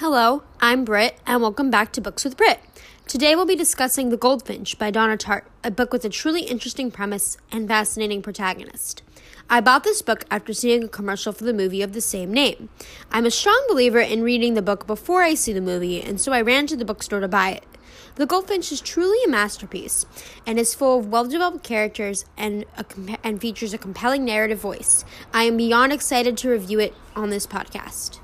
Hello, I'm Britt, and welcome back to Books with Britt. Today we'll be discussing The Goldfinch by Donna Tartt, a book with a truly interesting premise and fascinating protagonist. I bought this book after seeing a commercial for the movie of the same name. I'm a strong believer in reading the book before I see the movie, and so I ran to the bookstore to buy it. The Goldfinch is truly a masterpiece and is full of well developed characters and, a, and features a compelling narrative voice. I am beyond excited to review it on this podcast.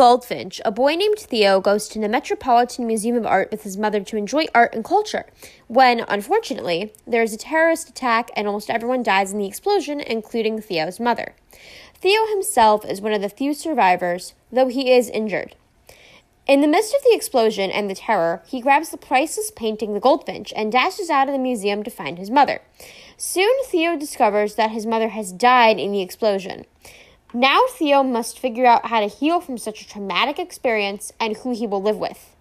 Goldfinch, a boy named Theo goes to the Metropolitan Museum of Art with his mother to enjoy art and culture. When, unfortunately, there is a terrorist attack and almost everyone dies in the explosion, including Theo's mother. Theo himself is one of the few survivors, though he is injured. In the midst of the explosion and the terror, he grabs the priceless painting, The Goldfinch, and dashes out of the museum to find his mother. Soon, Theo discovers that his mother has died in the explosion. Now Theo must figure out how to heal from such a traumatic experience and who he will live with.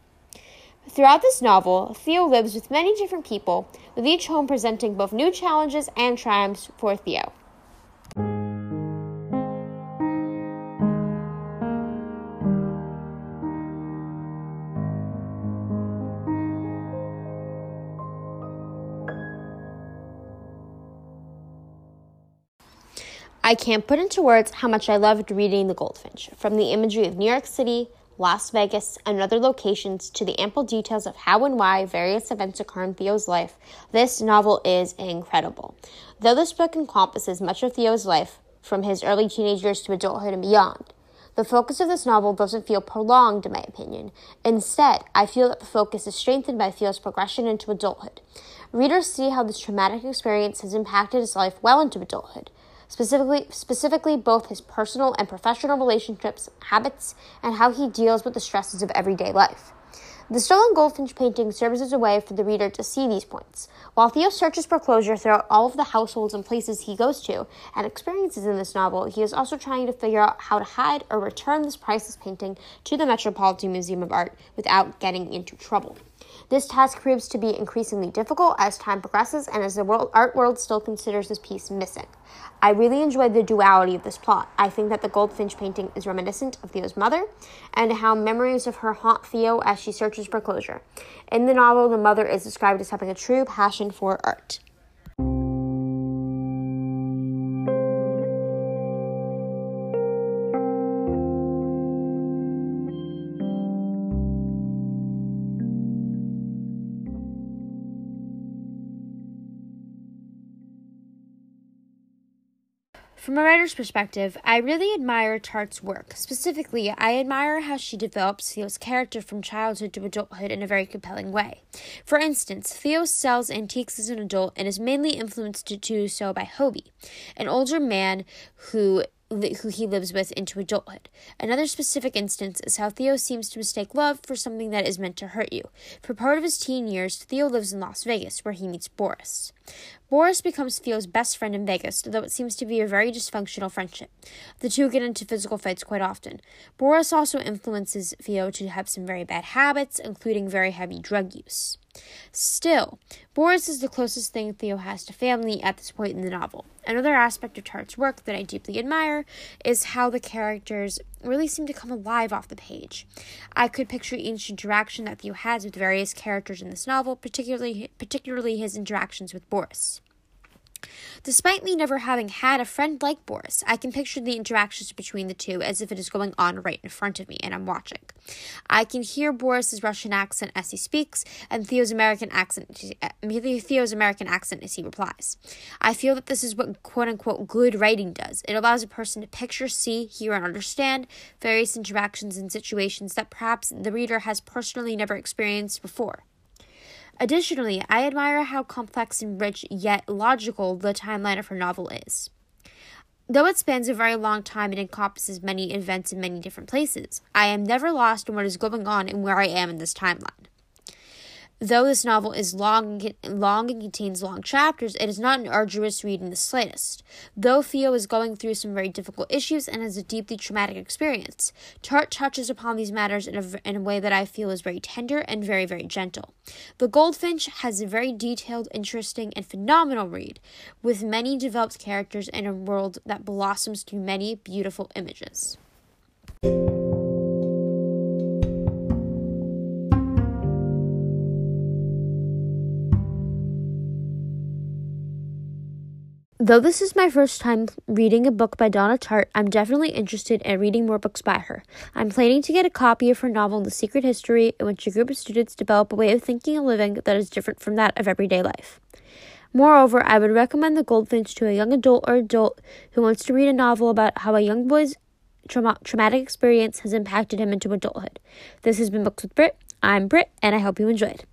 Throughout this novel, Theo lives with many different people, with each home presenting both new challenges and triumphs for Theo. I can't put into words how much I loved reading The Goldfinch, from the imagery of New York City, Las Vegas, and other locations to the ample details of how and why various events occur in Theo's life. This novel is incredible. Though this book encompasses much of Theo's life, from his early teenage years to adulthood and beyond, the focus of this novel doesn't feel prolonged, in my opinion. Instead, I feel that the focus is strengthened by Theo's progression into adulthood. Readers see how this traumatic experience has impacted his life well into adulthood specifically specifically both his personal and professional relationships, habits, and how he deals with the stresses of everyday life. The stolen goldfinch painting serves as a way for the reader to see these points. While Theo searches for closure throughout all of the households and places he goes to and experiences in this novel, he is also trying to figure out how to hide or return this priceless painting to the Metropolitan Museum of Art without getting into trouble. This task proves to be increasingly difficult as time progresses and as the world, art world still considers this piece missing. I really enjoyed the duality of this plot. I think that the goldfinch painting is reminiscent of Theo's mother and how memories of her haunt Theo as she searches for closure. In the novel, the mother is described as having a true passion for art. From a writer's perspective, I really admire Tartt's work. Specifically, I admire how she develops Theo's character from childhood to adulthood in a very compelling way. For instance, Theo sells antiques as an adult and is mainly influenced to do so by Hobie, an older man who who he lives with into adulthood. Another specific instance is how Theo seems to mistake love for something that is meant to hurt you. For part of his teen years, Theo lives in Las Vegas, where he meets Boris. Boris becomes Theo's best friend in Vegas, though it seems to be a very dysfunctional friendship. The two get into physical fights quite often. Boris also influences Theo to have some very bad habits, including very heavy drug use. Still, Boris is the closest thing Theo has to family at this point in the novel. Another aspect of Tartt's work that I deeply admire is how the characters really seemed to come alive off the page. I could picture each interaction that Theo has with various characters in this novel, particularly particularly his interactions with Boris. Despite me never having had a friend like Boris, I can picture the interactions between the two as if it is going on right in front of me and I'm watching. I can hear Boris's Russian accent as he speaks and Theo's American accent Theo's American accent as he replies. I feel that this is what quote unquote good writing does. It allows a person to picture, see, hear, and understand various interactions and situations that perhaps the reader has personally never experienced before. Additionally, I admire how complex and rich yet logical the timeline of her novel is. Though it spans a very long time and encompasses many events in many different places, I am never lost in what is going on and where I am in this timeline. Though this novel is long, long and contains long chapters, it is not an arduous read in the slightest. Though Theo is going through some very difficult issues and has a deeply traumatic experience, Tartt touches upon these matters in a, in a way that I feel is very tender and very, very gentle. The Goldfinch has a very detailed, interesting, and phenomenal read, with many developed characters and a world that blossoms through many beautiful images. Though this is my first time reading a book by Donna Tartt, I'm definitely interested in reading more books by her. I'm planning to get a copy of her novel, The Secret History, in which a group of students develop a way of thinking and living that is different from that of everyday life. Moreover, I would recommend The Goldfinch to a young adult or adult who wants to read a novel about how a young boy's trauma- traumatic experience has impacted him into adulthood. This has been Books with Britt. I'm Britt, and I hope you enjoyed.